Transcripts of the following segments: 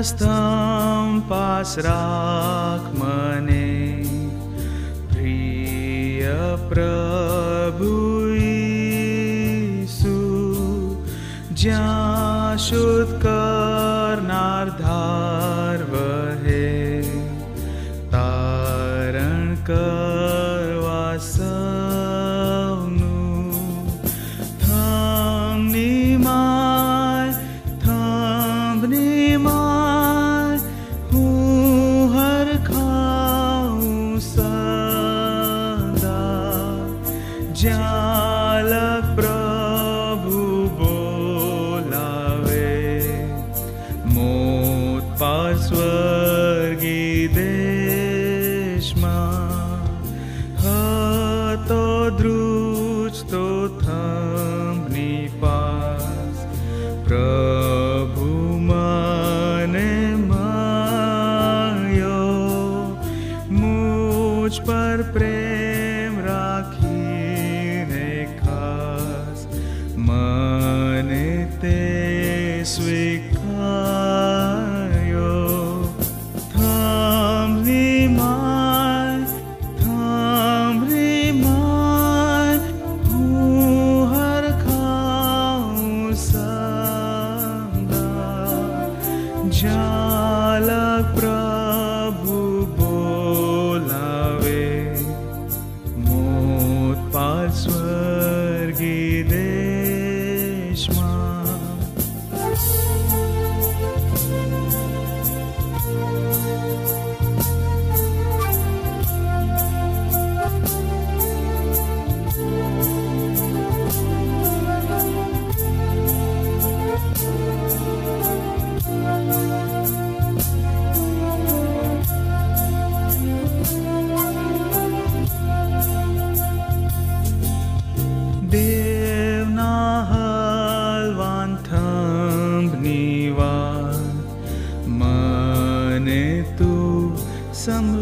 વાદસ્તંભ pass રાખ મને પ્રિય પ્રભુ ઈસુ જ્યાં શુદ્ધ કરનાર ધાર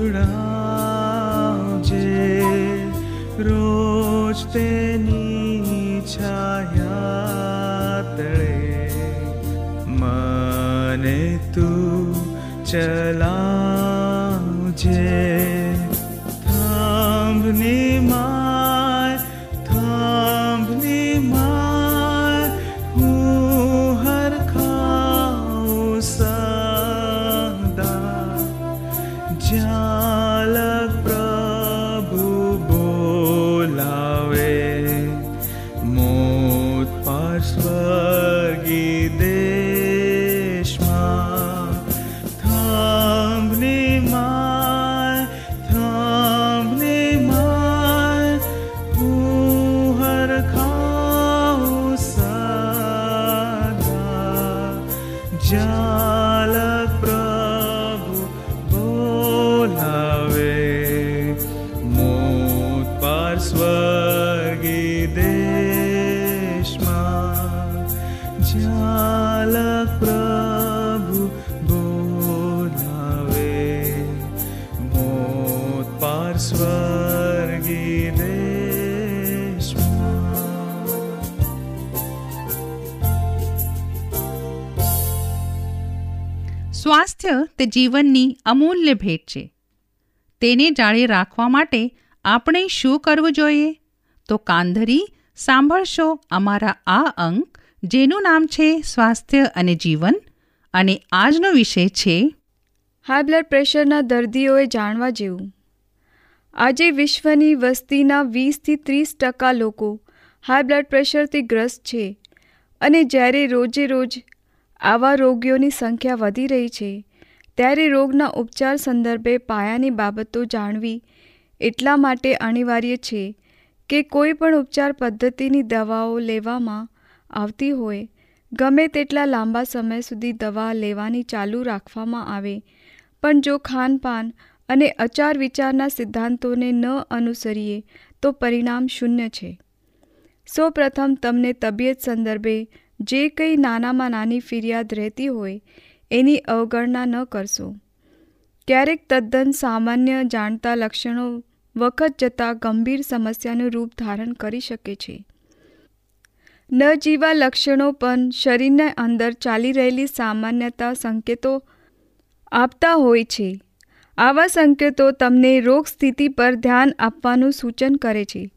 સંભળાવજે રોજ તેની છાયા તળે. મને તું ચલાવજે જીવનની અમૂલ્ય ભેટ છે. તેને જાળે રાખવા માટે આપણે શું કરવું જોઈએ? તો કાંધરી, સાંભળશો અમારા આ અંક, જેનું નામ છે સ્વાસ્થ્ય અને જીવન, અને આજનો વિષય છે હાઈ બ્લડ પ્રેશરના દર્દીઓએ જાણવા જેવું. આજે વિશ્વની વસ્તીના વીસથી ત્રીસ ટકા લોકો હાઈ બ્લડ પ્રેશરથી ગ્રસ્ત છે અને જ્યારે રોજે રોજ આવા રોગીઓની સંખ્યા વધી રહી છે ત્યારે રોગના ઉપચાર સંદર્ભે પાયાની બાબતો જાણવી એટલા માટે અનિવાર્ય છે કે કોઈ પણ ઉપચાર પદ્ધતિની દવાઓ લેવામાં આવતી હોય, ગમે તેટલા લાંબા સમય સુધી દવા લેવાની ચાલુ રાખવામાં આવે. પણ જો ખાનપાન અને અચાર વિચારના સિદ્ધાંતોને ન અનુસરીએ, તો પરિણામ શૂન્ય છે. સૌપ્રથમ તમને તબિયત સંદર્ભે જે કંઈ નાનામાં નાની ફરિયાદ રહેતી હોય એની અવગણના ન કરશો. ક્યારેક તદ્દન સામાન્ય જાણતા લક્ષણો વખત જતાં ગંભીર સમસ્યાનું રૂપ ધારણ કરી શકે છે. ન જીવા લક્ષણો પણ શરીરના અંદર ચાલી રહેલી સામાન્યતા સંકેતો આપતા હોય છે. આવા સંકેતો તમને રોગ સ્થિતિ પર ધ્યાન આપવાનું સૂચન કરે છે.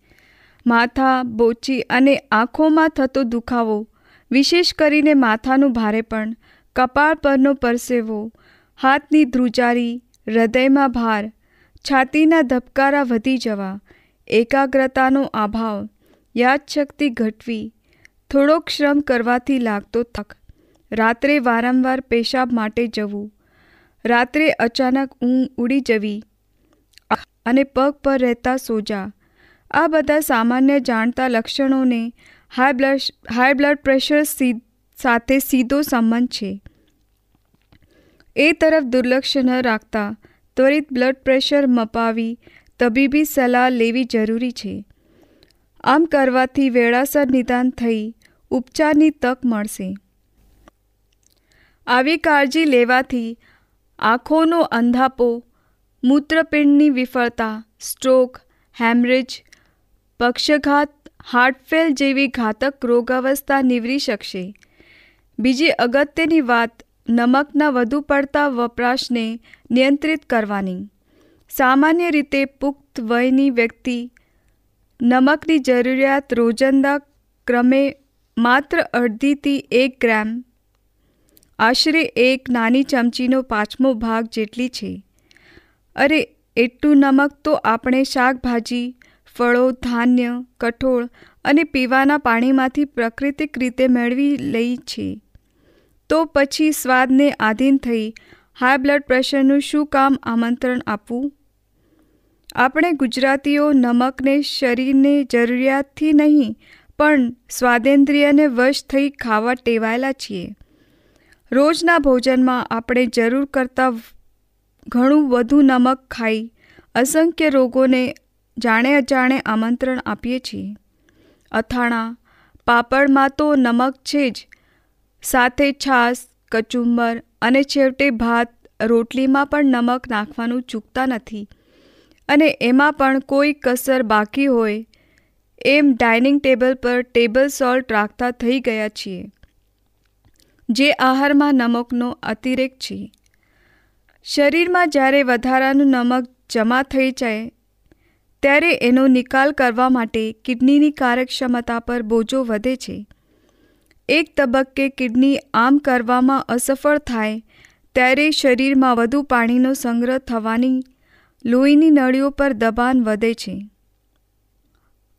માથા, બોચી અને આંખોમાં થતો દુખાવો, વિશેષ કરીને માથાનું ભારેપણ કપાળ પરનો પરસેવો, હાથની ધ્રુજારી, હૃદયમાં ભાર, છાતીના ધબકારા વધી જવા, એકાગ્રતાનો અભાવ, યાદશક્તિ ઘટવી થોડોક શ્રમ કરવાથી લાગતો થક, રાત્રે વારંવાર પેશાબ માટે જવું, રાત્રે અચાનક ઊંઘ ઉડી જવી, અને પગ પર રહેતા સોજા. આ બધા સામાન્ય જાણતા લક્ષણોને high blood high blood pressure સાથે સીધો સંબંધ છે. એ તરફ દુર્લક્ષ ન રાખતા ત્વરિત બ્લડ પ્રેશર મપાવી તબીબી સલાહ લેવી જરૂરી છે. આમ કરવાથી વેળાસર નિદાન થઈ ઉપચારની તક મળશે. આવી કાળજી લેવાથી આંખોનો અંધાપો, મૂત્રપિંડની વિફળતા સ્ટ્રોક હેમરેજ પક્ષઘાત હાર્ટફેલ જેવી ઘાતક રોગાવસ્થા નિવરી શકશે. બીજી અગત્યની વાત, નમકના વધુ પડતા વપરાશને નિયંત્રિત કરવાની. સામાન્ય રીતે પુખ્ત વયની વ્યક્તિ નમકની જરૂરિયાત રોજંદા ક્રમે માત્ર અડધીથી એક ગ્રામ, આશરે એક નાની ચમચીનો પાંચમો ભાગ જેટલી છે. અરે, એટલું નમક તો આપણે શાકભાજી, ફળો, ધાન્ય, કઠોળ અને પીવાના પાણીમાંથી પ્રાકૃતિક રીતે મેળવી લઈ છે. તો પછી સ્વાદને આધીન થઈ હાઈ બ્લડ પ્રેશરનું શું કામ આમંત્રણ આપવું? આપણે ગુજરાતીઓ નમકને શરીરને જરૂરિયાતથી નહીં, પણ સ્વાદેન્દ્રિયને વશ થઈ ખાવા ટેવાયેલા છીએ. રોજના ભોજનમાં આપણે જરૂર કરતાં ઘણું વધુ નમક ખાઈ, અસંખ્ય રોગોને જાણે અજાણે આમંત્રણ આપીએ છીએ. અથાણા, પાપડમાં તો નમક છે જ સાથે છાશ, કચુંબર અને છેવટે ભાત રોટલીમાં પણ નમક નાખવાનું ચૂકતા નથી. અને એમાં પણ કોઈ કસર બાકી હોય એમ ડાઇનિંગ ટેબલ પર ટેબલ સોલ્ટ રાખતા થઈ ગયા છીએ. જે આહારમાં નમકનો અતિરેક છે. શરીરમાં જ્યારે વધારાનું નમક જમા થઈ જાય, ત્યારે એનો નિકાલ કરવા માટે કિડનીની કાર્યક્ષમતા પર બોજો વધે છે. એક તબક્કે કિડની આમ કરવામાં અસફળ થાય, ત્યારે શરીરમાં વધુ પાણીનો સંગ્રહ થવાની લોહીની નળીઓ પર દબાણ વધે છે.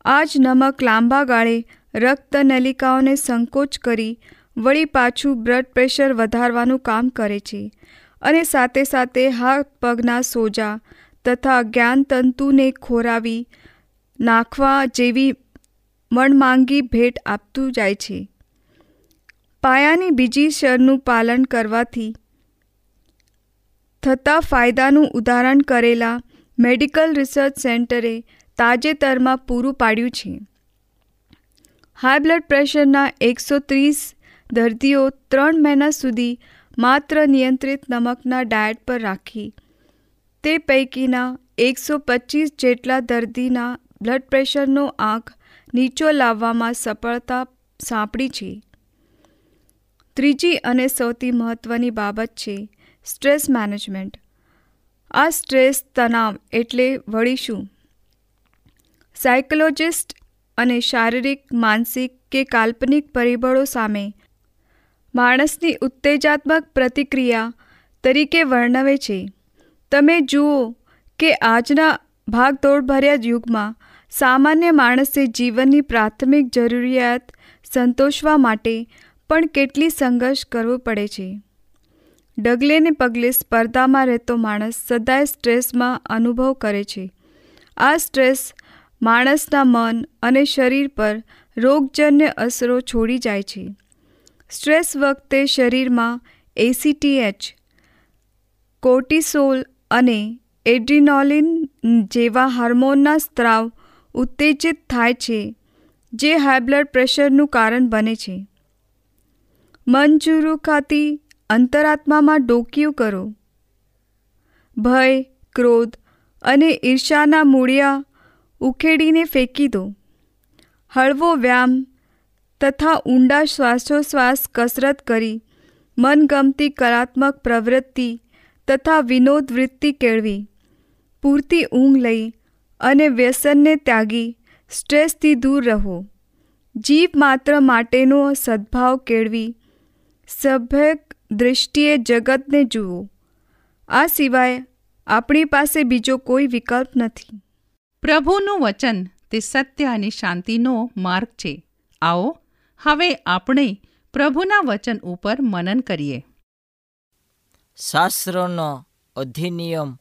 આ જ નમક લાંબા ગાળે રક્ત નલિકાઓને સંકોચ કરી વળી પાછું બ્લડ પ્રેશર વધારવાનું કામ કરે છે અને સાથે સાથે હાથ પગના સોજા તથા જ્ઞાનતંતુને ખોરાવી નાખવા જેવી મણમાંગી ભેટ આપતું જાય છે. પાયાની બીજી શરનું પાલન કરવાથી થતા ફાયદાનું ઉદાહરણ કરેલા મેડિકલ રિસર્ચ સેન્ટરે તાજેતરમાં પૂરું પાડ્યું છે. હાઈ બ્લડ પ્રેશરના એકસો ત્રીસ દર્દીઓ ત્રણ મહિના સુધી માત્ર નિયંત્રિત નમકના ડાયટ પર રાખી. તે પૈકીના એકસો પચીસ જેટલા દર્દીના બ્લડ પ્રેશરનો આંક નીચો લાવવામાં સફળતા સાંપડી છે. ત્રીજી અને સૌથી મહત્ત્વની બાબત છે સ્ટ્રેસ મેનેજમેન્ટ. આ સ્ટ્રેસ તણાવ એટલે વળી શું? સાયકોલોજિસ્ટ અને શારીરિક, માનસિક કે કાલ્પનિક પરિબળો સામે માણસની ઉત્તેજાત્મક પ્રતિક્રિયા તરીકે વર્ણવે છે. તમે જુઓ કે આજના ભાગદોડભર્યા યુગમાં સામાન્ય માણસે જીવનની પ્રાથમિક જરૂરિયાત સંતોષવા માટે પણ કેટલી સંઘર્ષ કરવો પડે છે. ડગલે ને પગલે સ્પર્ધામાં રહેતો માણસ સદાય સ્ટ્રેસમાં અનુભવ કરે છે. આ સ્ટ્રેસ માણસના મન અને શરીર પર રોગજન્ય અસરો છોડી જાય છે. સ્ટ્રેસ વખતે શરીરમાં એસીટીએચ કોર્ટિસોલ અને એડ્રિનોલિન જેવા હાર્મોનના સ્ત્રાવ ઉત્તેજિત થાય છે, જે હાઈ બ્લડ પ્રેશરનું કારણ બને છે. મન ખાતી અંતરાત્મામાં ડોકિયું કરો. ભય, ક્રોધ અને ઈર્ષાના મૂળિયા ઉખેડીને ફેંકી દો. હળવો વ્યાયામ તથા ઊંડા શ્વાસોશ્વાસ કસરત કરી મનગમતી કલાત્મક પ્રવૃત્તિ તથા વિનોદ વૃત્તિ કેળવી. પૂરતી ઊંઘ લઈ અને વ્યસનને ત્યાગી સ્ટ્રેસથી દૂર રહો. જીવ માત્ર માટેનો સદ્ભાવ કેળવી સભ્ય દૃષ્ટિએ જગતને જુઓ. આ સિવાય આપણી પાસે બીજો કોઈ વિકલ્પ નથી. પ્રભુનું વચન તે સત્ય અને શાંતિનો માર્ગ છે. આવો હવે આપણે પ્રભુના વચન ઉપર મનન કરીએ. શાસ્ત્રનો અધિનિયમ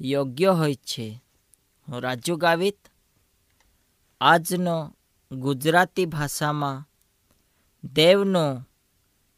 યોગ્ય હોય છે. હું રાજુ ગાવિત. આજનો ગુજરાતી ભાષામાં દેવનું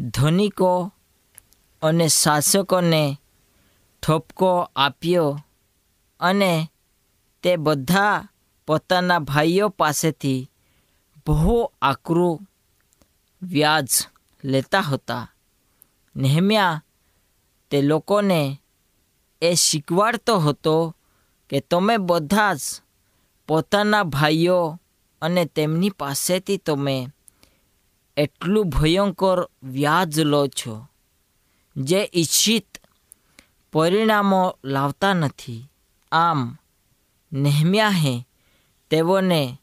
ધનિકો અને શાસકોને ઠપકો આપ્યો અને તે બધા પોતાના ભાઈઓ પાસેથી બહુ આકરું વ્યાજ લેતા હતા. નેહમ્યા તે લોકોને એ શીખવાડતો હતો કે તમે બધા જ પોતાના ભાઈઓ અને તેમની પાસેથી તમે એટલું ભયંકર વ્યાજ લો છો, જે ઈચ્છિત પરિણામો લાવતા નથી. આમ નેહમ્યાહે તેઓને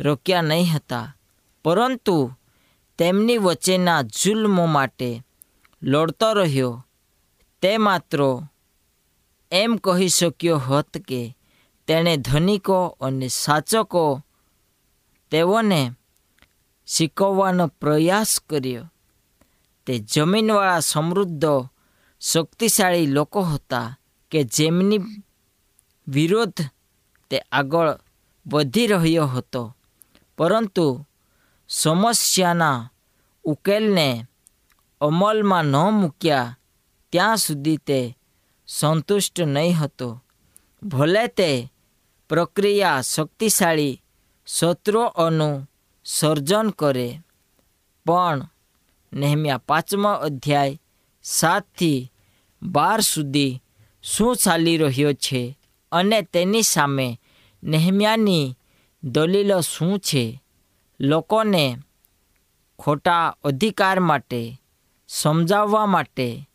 રોક્યા નહીં હતા. પરંતુ તેમની વચ્ચેના જુલ્મો માટે લડતો રહ્યો. તે માત્ર એમ કહી શક્યો હોત કે તેણે ધનિકો અને સાચકો તેઓને શીખવવાનો પ્રયાસ કર્યો. તે જમીનવાળા સમૃદ્ધ, શક્તિશાળી લોકો હતા કે જેમની વિરોધ તે આગળ વધી રહ્યો હતો. પરંતુ સમસ્યાના ઉકેલને અમલમાં ન મૂક્યા ત્યાં સુધી તે સંતુષ્ટ નહીં હતો. ભલે તે પ્રક્રિયા શક્તિશાળી શત્રુઓનું સર્જન કરે. પણ નેહમ્યા પાંચમો અધ્યાય સાતથી બાર સુધી શું ચાલી રહ્યો છે અને તેની સામે નેહમ્યાની દલીલો શું છે? લોકોને ખોટા અધિકાર માટે સમજાવવા માટે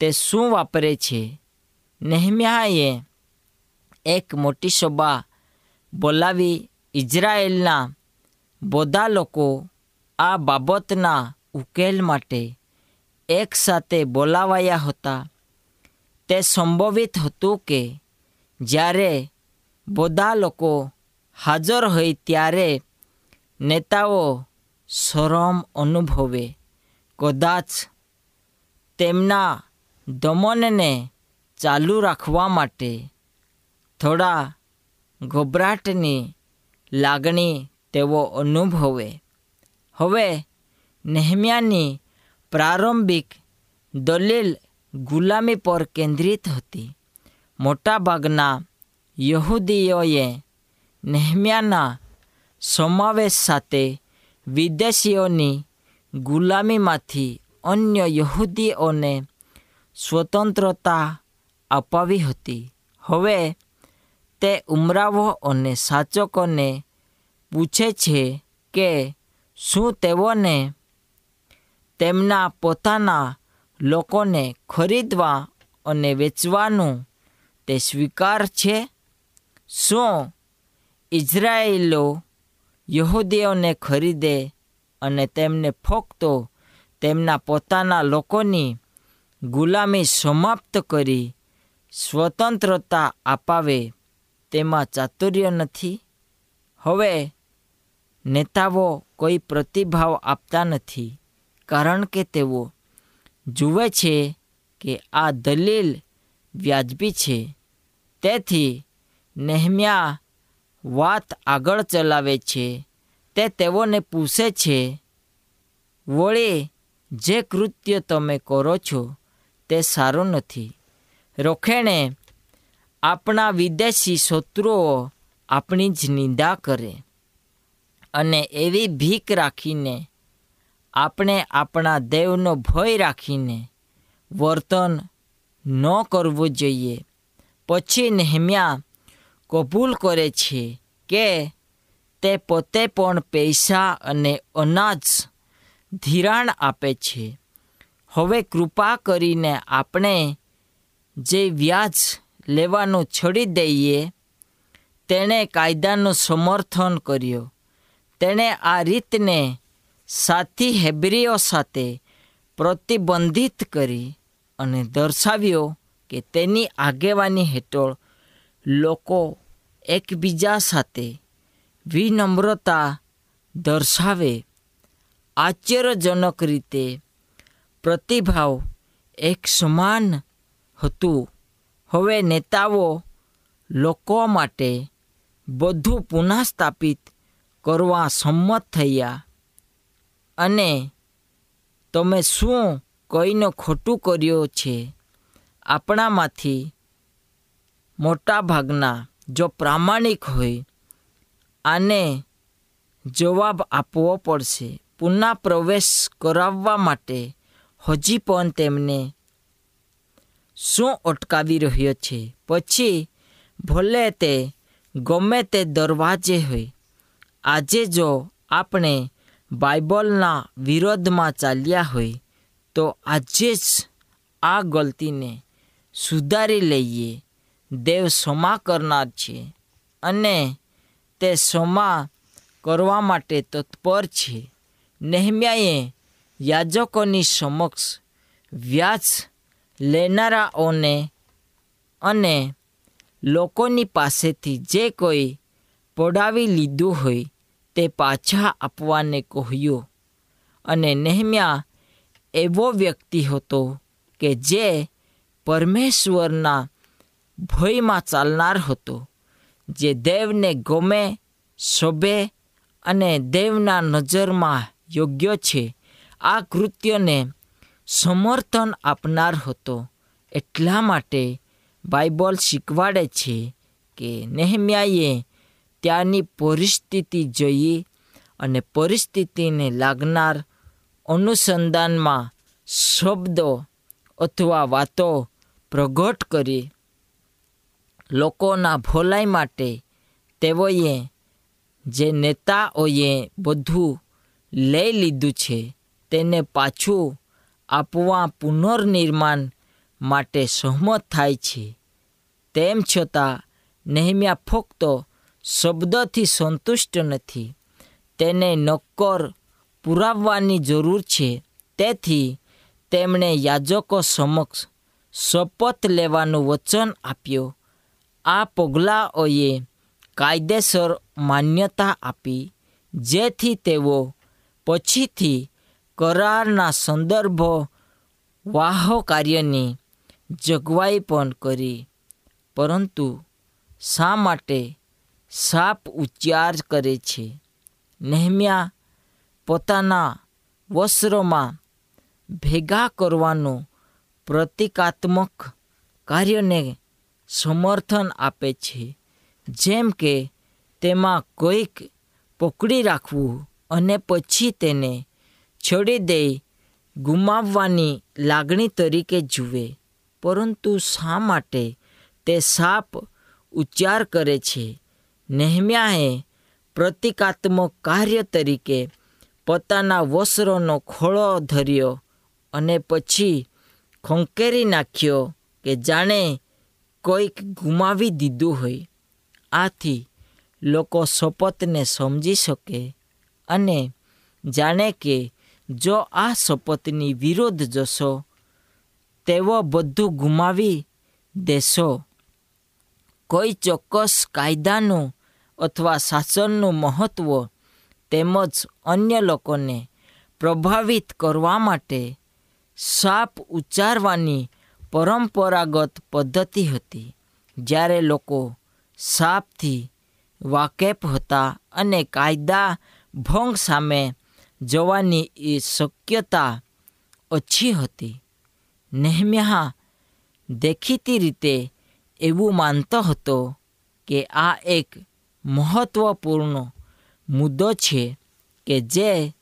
તે શું વાપરે છે? નેહમ્યાએ એક મોટી સભા બોલાવી ઇઝરાયેલના બધા લોકો આ બાબતના ઉકેલ માટે એકસાથે બોલાવાયા હતા. તે સંભવિત હતું કે જ્યારે બધા લોકો હાજર હોય ત્યારે નેતાઓ શરમ અનુભવે. કદાચ તેમના દમનને ચાલુ રાખવા માટે થોડા ગભરાટની લાગણી તેઓ અનુભવે. હવે નેહમ્યાની પ્રારંભિક દલીલ ગુલામી પર કેન્દ્રિત હતી. મોટાભાગના યહૂદીઓએ નેહમ્યાના સમાવેશ સાથે વિદેશીઓની ગુલામીમાંથી અન્ય યહૂદીઓને સ્વતંત્રતા અપાવી હતી. હવે તે ઉમરાવો અને શાસકોને પૂછે છે કે, શું તેઓને તેમના પોતાના લોકોને ખરીદવા અને વેચવાનું તે સ્વીકાર છે? શું ઇઝરાયેલો યહૂદીઓને ખરીદે અને તેમને ફક્ત તેમના પોતાના લોકોની ગુલામી સમાપ્ત કરી સ્વતંત્રતા અપાવે તેમાં ચાતુર્ય નથી? હવે નેતાઓ કોઈ પ્રતિભાવ આપતા નથી, કારણ કે તેઓ જુએ છે કે આ દલીલ વ્યાજબી છે. તેથી નેહમ્યા વાત આગળ ચલાવે છે. તે તેઓને પૂછે છે, વળી જે કૃત્ય તમે કરો છો તે સારું નથી. રોખેણે આપણા વિદેશી શત્રુઓ આપણી જ નિંદા કરે. અને એવી ભીખ રાખીને, આપણે આપણા દેવનો ભય રાખીને વર્તન ન કરવું જોઈએ. પછી નેહમ્યા કબૂલ કરે છે કે તે પોતે પણ પૈસા અને અનાજ ધિરાણ આપે છે. હવે કૃપા કરીને આપણે જે વ્યાજ લેવાનું છોડી દઈએ, તેણે કાયદાનું સમર્થન કર્યો. તેણે આ રીતને સાથી હેબ્રીઓ સાથે પ્રતિબંધિત કરી અને દર્શાવ્યો કે તેની આગેવાની હેઠળ લોકો એકબીજા સાથે વિનમ્રતા દર્શાવે, આશ્ચર્યજનક રીતે પ્રતિભાવ એક સમાન હતું. હવે નેતાઓ લોકો માટે બધું પુનઃસ્થાપિત કરવા સંમત થયા. અને તમે શું કહીને ખોટું કર્યો છે? આપણામાંથી મોટાભાગના જો પ્રામાણિક હોય, આને જવાબ આપવો પડશે. પુનઃ પ્રવેશ કરાવવા માટે હજી પણ તેમને શું અટકાવી રહ્યો છે? પછી ભલે તે ગમે તે દરવાજે હોય આજે જો આપણે બાઇબલના વિરોધમાં ચાલ્યા હોય, તો આજે જ આ ગલતીને સુધારી લઈએ. દેવ ક્ષમા કરનાર છે અને તે ક્ષમા કરવા માટે તત્પર છે. નેહમ્યાએ યાજકોની સમક્ષ વ્યાજ લેનારાઓને અને લોકોની પાસેથી જે કોઈ પડાવી લીધું હોય તે પાછા આપવાને કહ્યું. અને નેહમ્યા એવો વ્યક્તિ હતો કે જે પરમેશ્વરના ભયમાં ચાલનાર હતો, જે દેવને ગમે, શોભે અને દેવના નજરમાં યોગ્ય છે. આ કૃત્યને સમર્થન આપનાર હતો. એટલા માટે બાઇબલ શીખવાડે છે કે નેહમ્યાએ ત્યાંની પરિસ્થિતિ જોઈ અને પરિસ્થિતિને લાગનાર અનુસંધાનમાં શબ્દો અથવા વાતો પ્રગટ કરી લોકોના ભલાઈ માટે તેઓએ જે નેતાઓએ બધું લઈ લીધું છે તેને પાછું આપવા પુનર્નિર્માણ માટે સહમત થાય છે. તેમ છતાં, નેહમ્યા ફક્ત શબ્દથી સંતુષ્ટ નથી. તેને નક્કર પુરાવવાની જરૂર છે. તેથી તેમણે યાજકો સમક્ષ શપથ લેવાનું વચન આપ્યું. આ પગલાંઓએ કાયદેસર માન્યતા આપી, જેથી તેઓ પછીથી કરારના સંદર્ભો વાહો કાર્યની જોગવાઈ પણ કરી. પરંતુ શા માટે સાપ ઉચ્ચાર કરે છે. નહેમ્યા પોતાના વસ્ત્રોમાં ભેગા કરવાનું પ્રતિકાત્મક કાર્યને સમર્થન આપે છે. જેમ કે તેમાં કોઈક પકડી રાખવું અને પછી તેને છોડી દે ગુમાવવાની લાગણી તરીકે જુએ. પરંતુ શા માટે તે સાપ ઉચ્ચાર કરે છે? નેહમ્યાએ પ્રતિકાત્મક કાર્ય તરીકે પોતાના વસ્ત્રોનો ખોળો ધર્યો અને પછી ખંકેરી નાખ્યો કે જાણે કોઈક ગુમાવી દીધું હોય. આથી લોકો શપથને સમજી શકે અને જાણે કે જો આ શપથની વિરોધ જશો, તેઓ બધું ગુમાવી દેશો. કોઈ ચોક્કસ કાયદાનું અથવા શાસનનું મહત્ત્વ તેમજ અન્ય લોકોને પ્રભાવિત કરવા માટે સાપ ઉચ્ચારવાની પરંપરાગત પદ્ધતિ હતી, જ્યારે લોકો સાપથી વાકેફ હતા અને કાયદા ભંગ સામે જવાની એ શક્યતા ઓછી હતી. નેહમ્યા દેખીતી રીતે એવું માનતો હતો કે આ એક મહત્ત્વપૂર્ણ મુદ્દો છે કે જે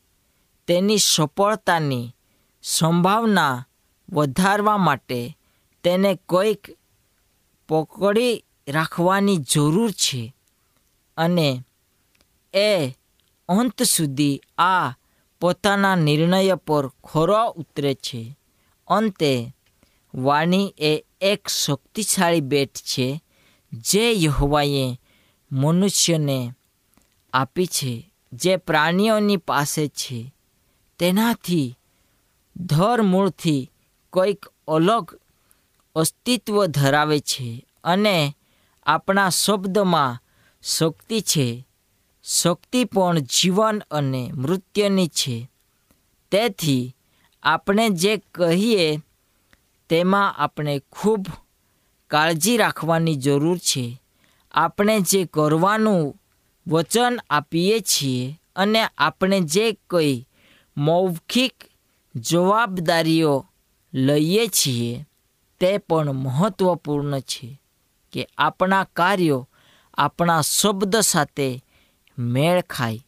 તેની સફળતાની સંભાવના વધારવા માટે તેને કોઈક પકડી રાખવાની જરૂર છે અને એ અંત સુધી આ પોતાના નિર્ણય પર ખરો ઉતરે છે. અંતે વાણી એ એક શક્તિશાળી બેટ છે જે યહોવાએ મનુષ્યને આપી છે, જે પ્રાણીઓની પાસે છે. તેનાથી ધરમૂળથી કોઈક અલગ અસ્તિત્વ ધરાવે છે અને આપણા શબ્દમાં શક્તિ છે. શક્તિ પણ જીવન અને મૃત્યુની છે. તેથી આપણે જે કહીએ તેમાં આપણે ખૂબ કાળજી રાખવાની જરૂર છે. આપણે જે કરવાનું વચન આપીએ છીએ અને આપણે જે કંઈ મૌખિક જવાબદારીઓ લઈએ છીએ, તે પણ મહત્ત્વપૂર્ણ છે કે આપણા કાર્યો આપણા શબ્દ સાથે મેળ ખાય.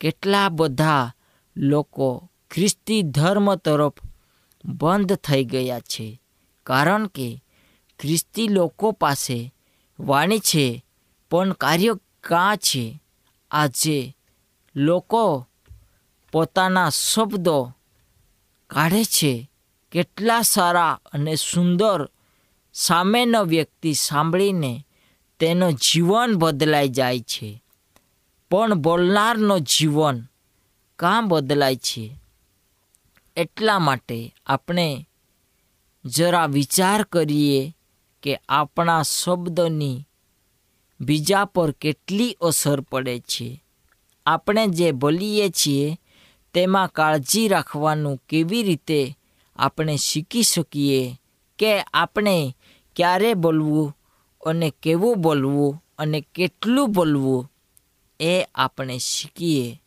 કેટલા બધા લોકો ખ્રિસ્તી ધર્મ તરફ બંધ થઈ ગયા છે. કારણ કે ખ્રિસ્તી લોકો પાસે વાણી છે, પણ કાર્ય કાં છે? આજે લોકો પોતાના શબ્દો કાઢે છે. કેટલા સારા અને સુંદર સામેનો વ્યક્તિ સાંભળીને તેનો જીવન બદલાઈ જાય છે. પણ બોલનારનો જીવન કાં બદલાય છે? એટલા માટે આપણે જરા વિચાર કરીએ કે આપણા શબ્દની બીજા પર કેટલી અસર પડે છે. આપણે જે બોલીએ છીએ તેમાં કાળજી રાખવાનું કેવી રીતે આપણે શીખી શકીએ કે આપણે ક્યારે બોલવું અને કેવું બોલવું અને કેટલું બોલવું એ આપણે શીખીએ.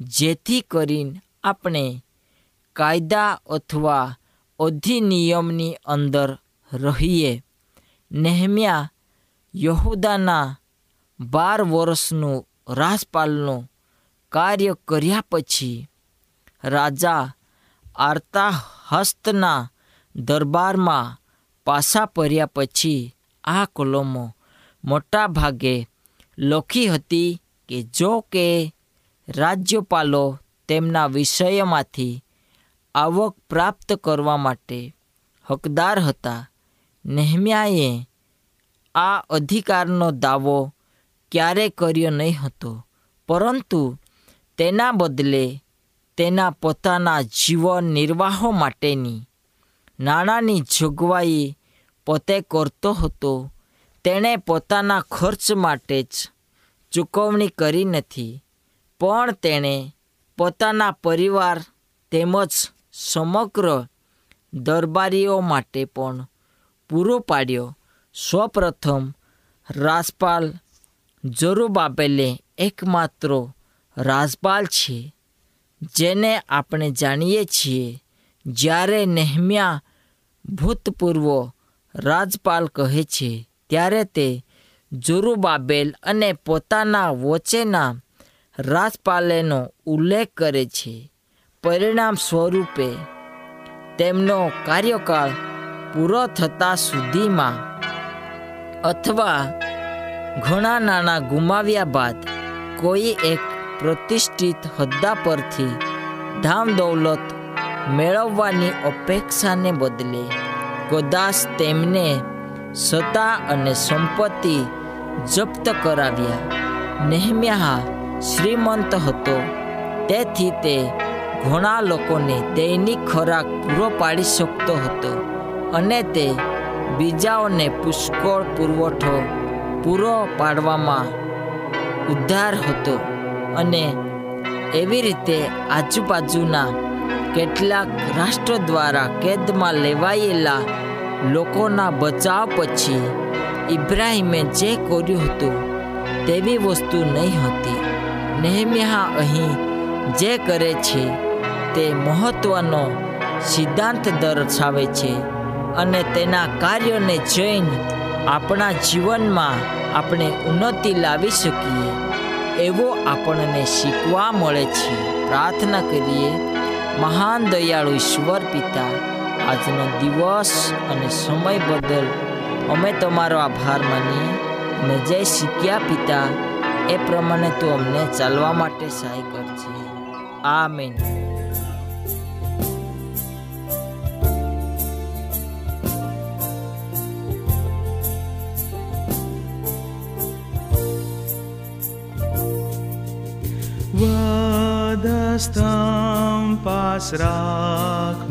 જેથી કરીને આપણે કાયદા અથવા અધિનિયમની અંદર રહીએ. નેહમ્યા યહુદાના બાર વર્ષનું રાજપાલનું કાર્ય કર્યા પછી રાજા આર્તા હસ્તના દરબારમાં પાછા પર્યા પછી આ કલમો મોટા ભાગે લખી હતી કે જો કે રાજ્યપાલો તેમના વિષયમાંથી આવક પ્રાપ્ત કરવા માટે હકદાર હતા. નેહમ્યાએ આ અધિકારનો દાવો ક્યારે કર્યો નહીં હતો, પરંતુ તેના બદલે તેના પોતાના જીવન નિર્વાહો માટેની નાણાંની જોગવાઈ પોતે કરતો હતો. તેણે પોતાના ખર્ચ માટે જ ચૂકવણી કરી નથી, પણ તેણે પોતાના પરિવાર તેમજ સમગ્ર દરબારીઓ માટે પણ પૂરો પાડ્યો. સૌપ્રથમ રાજપાલ જરૂબાબેલે એકમાત્ર રાજપાલ છે, જેને આપણે જાણીએ છીએ જ્યારે નેહમ્યા ભૂતપૂર્વ રાજપાલ કહે છે, ત્યારે તે જુરુબાબેલ અને પોતાના વચ્ચેના રાજપાલેનો ઉલ્લેખ કરે છે. પરિણામ સ્વરૂપે તેમનો કાર્યકાળ પૂરો થતા સુધીમાં અથવા ઘણા નાણાં ગુમાવ્યા બાદ કોઈ એક પ્રતિષ્ઠિત હોદ્દા પરથી ધામ દૌલત મેળવવાની અપેક્ષાને બદલે કદાચ તેમને સત્તા અને સંપત્તિ જપ્ત કરાવ્યા. નેહમ્યા શ્રીમંત હતો. તેથી તે ઘણા લોકોને દૈનિક ખોરાક પૂરો પાડી શકતો હતો અને તે બીજાઓને પુષ્કળ પુરવઠો પૂરો પાડવામાં ઉદ્ધાર હતો અને એવી રીતે આજુબાજુના કેટલાક રાષ્ટ્ર દ્વારા કેદમાં લેવાયેલા લોકોના બચાવ પછી ઇબ્રાહિમે જે કર્યું હતું તેવી વસ્તુ નહીં હતી. નેહમ્યા અહીં જે કરે છે તે મહત્વનો સિદ્ધાંત દર્શાવે છે અને તેના કાર્યોને જઈને આપણા જીવનમાં આપણે ઉન્નતિ લાવી શકીએ. એવો આપણને શીખવા મળે છે. પ્રાર્થના કરીએ, મહાન દયાળુ ઈશ્વર પિતા, આજનો દિવસ અને સમય બદલ અમે તમારો આભાર માનીએ. અમે જે શીખ્યા પિતા. એ પ્રમાણે તું અમને ચાલવા માટે સહાય કરજે. આ વધસ્તંભ स्थं पसराख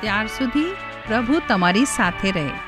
ત્યાર સુધી પ્રભુ તમારી સાથે રહે.